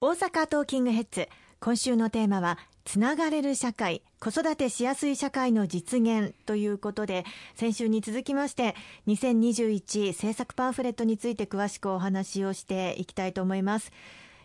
大阪トーキングヘッズ。今週のテーマはつながれる社会子育てしやすい社会の実現ということで先週に続きまして2021政策パンフレットについて詳しくお話をしていきたいと思います。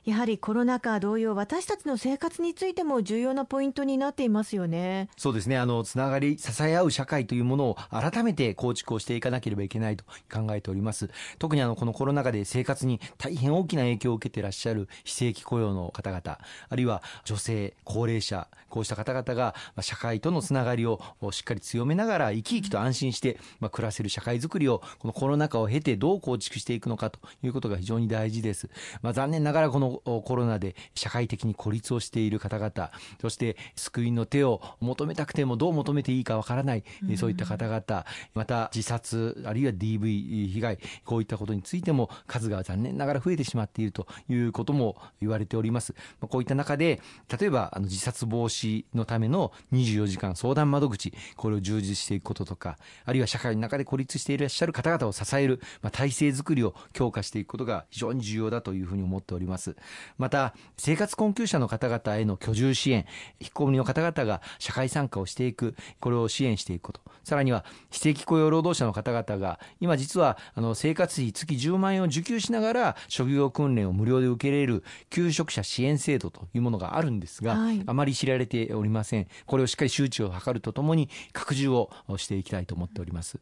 やはりコロナ禍同様私たちの生活についても重要なポイントになっていますよね。そうですね。あのつながり支え合う社会というものを改めて構築をしていかなければいけないと考えております。特にあのこのコロナ禍で生活に大変大きな影響を受けていらっしゃる非正規雇用の方々あるいは女性高齢者こうした方々が社会とのつながりをしっかり強めながら生き生きと安心してまあ暮らせる社会づくりをこのコロナ禍を経てどう構築していくのかということが非常に大事です、まあ、残念ながらこのコロナで社会的に孤立をしている方々そして救いの手を求めたくてもどう求めていいかわからない、うん、そういった方々また自殺あるいは DV 被害こういったことについても数が残念ながら増えてしまっているということも言われております。こういった中で例えばあの自殺防止のための24時間相談窓口これを充実していくこととかあるいは社会の中で孤立していらっしゃる方々を支える、まあ、体制づくりを強化していくことが非常に重要だというふうに思っておりますまた生活困窮者の方々への居住支援引っ込みの方々が社会参加をしていくこれを支援していくこと。さらには非正規雇用労働者の方々が今実はあの生活費月10万円を受給しながら職業訓練を無料で受けれる求職者支援制度というものがあるんですが、はい、あまり知られておりません。これをしっかり周知を図るとともに拡充をしていきたいと思っております。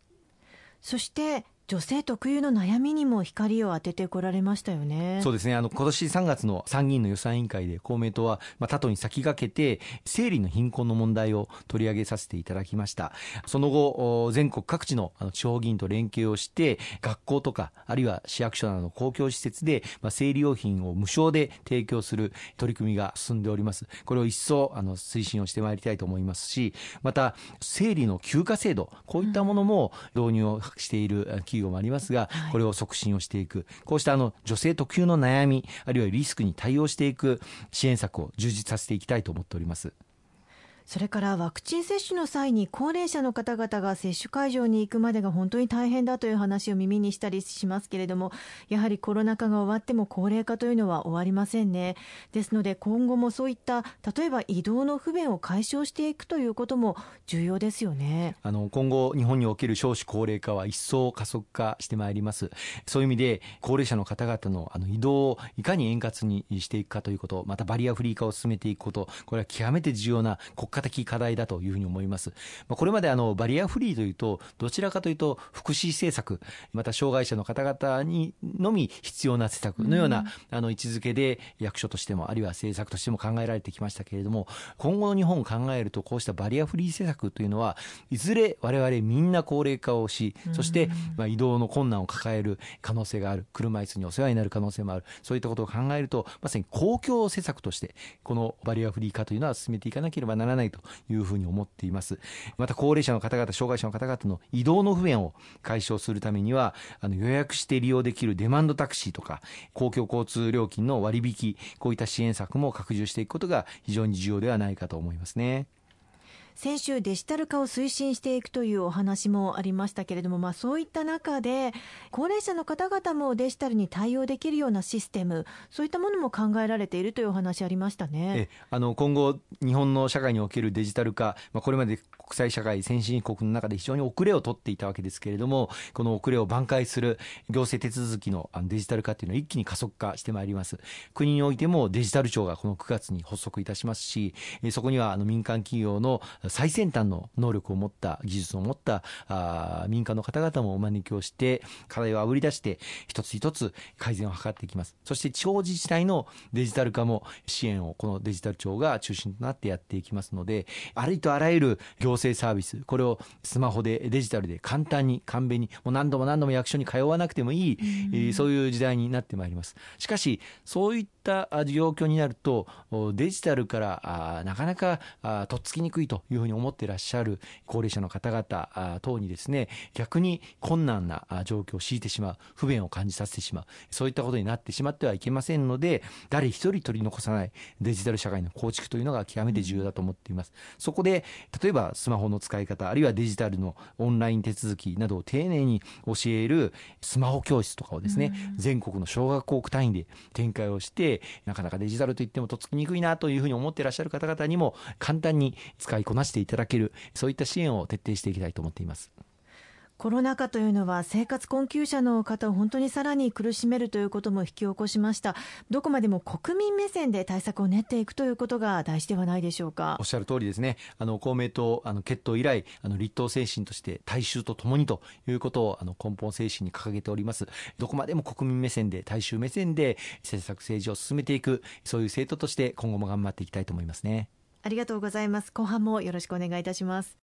そして女性特有の悩みにも光を当ててこられましたよね。そうですね。あの、今年3月の参議院の予算委員会で公明党は、まあ、他党に先駆けて、生理の貧困の問題を取り上げさせていただきました。その後、全国各地のあの地方議員と連携をして、学校とか、あるいは市役所などの公共施設で、まあ、生理用品を無償で提供する取り組みが進んでおります。これを一層、あの、推進をしてまいりたいと思いますし、また、生理の休暇制度、こういったものも導入をしている企業業もありますが、これを促進をしていく、こうしたあの女性特有の悩み、あるいはリスクに対応していく支援策を充実させていきたいと思っております。それからワクチン接種の際に高齢者の方々が接種会場に行くまでが本当に大変だという話を耳にしたりしますけれどもやはりコロナ禍が終わっても高齢化というのは終わりませんね。ですので今後もそういった例えば移動の不便を解消していくということも重要ですよね。あの今後日本における少子高齢化は一層加速化してまいります。そういう意味で高齢者の方々のあの移動をいかに円滑にしていくかということまたバリアフリー化を進めていくことこれは極めて重要な国家的課題だというふうに思います。まあ、これまであのバリアフリーというと、どちらかというと福祉政策、また障害者の方々にのみ必要な施策のような、あの位置づけで役所としても、あるいは政策としても考えられてきましたけれども、今後の日本を考えると、こうしたバリアフリー政策というのは、いずれ我々みんな高齢化をし、そしてまあ移動の困難を抱える可能性がある、車椅子にお世話になる可能性もある、そういったことを考えると、まさに公共施策として、このバリアフリー化というのは進めていかなければならないないというふうに思っていますまた高齢者の方々障害者の方々の移動の不便を解消するためにはあの予約して利用できるデマンドタクシーとか公共交通料金の割引こういった支援策も拡充していくことが非常に重要ではないかと思いますね。先週デジタル化を推進していくというお話もありましたけれども、まあ、そういった中で高齢者の方々もデジタルに対応できるようなシステムそういったものも考えられているというお話ありましたね。あの今後日本の社会におけるデジタル化、まあ、これまで国際社会先進国の中で非常に遅れを取っていたわけですけれどもこの遅れを挽回する行政手続きのデジタル化というのは一気に加速化してまいります。国においてもデジタル庁がこの9月に発足いたしますしそこにはあの民間企業の最先端の能力を持った技術を持ったあ民間の方々もお招きをして課題をあぶり出して一つ一つ改善を図っていきます。そして地方自治体のデジタル化も支援をこのデジタル庁が中心となってやっていきますのでありとあらゆる行政サービスこれをスマホでデジタルで簡単に簡便にもう何度も何度も役所に通わなくてもいい、えー、そういう時代になってまいります。しかしそういった状況になるとデジタルからあなかなかあとっつきにくいというふうに思ってらっしゃる高齢者の方々等にですね、逆に困難な状況を強いてしまう、不便を感じさせてしまう、そういったことになってしまってはいけませんので、誰一人取り残さないデジタル社会の構築というのが極めて重要だと思っています。そこで、例えばスマホの使い方、あるいはデジタルのオンライン手続きなどを丁寧に教えるスマホ教室とかをですね、全国の小学校区単位で展開をして、なかなかデジタルといってもとっつきにくいなというふうに思っていらっしゃる方々にも簡単に使いこなしていただける、そういった支援を徹底していきたいと思っています。コロナ禍というのは生活困窮者の方を本当にさらに苦しめるということも引き起こしました。どこまでも国民目線で対策を練っていくということが大事ではないでしょうか？おっしゃる通りですね。あの公明党あの決闘以来あの立党精神として大衆とともにということをあの根本精神に掲げております。どこまでも国民目線で大衆目線で政策政治を進めていくそういう政党として今後も頑張っていきたいと思いますねありがとうございます。後半もよろしくお願いいたします。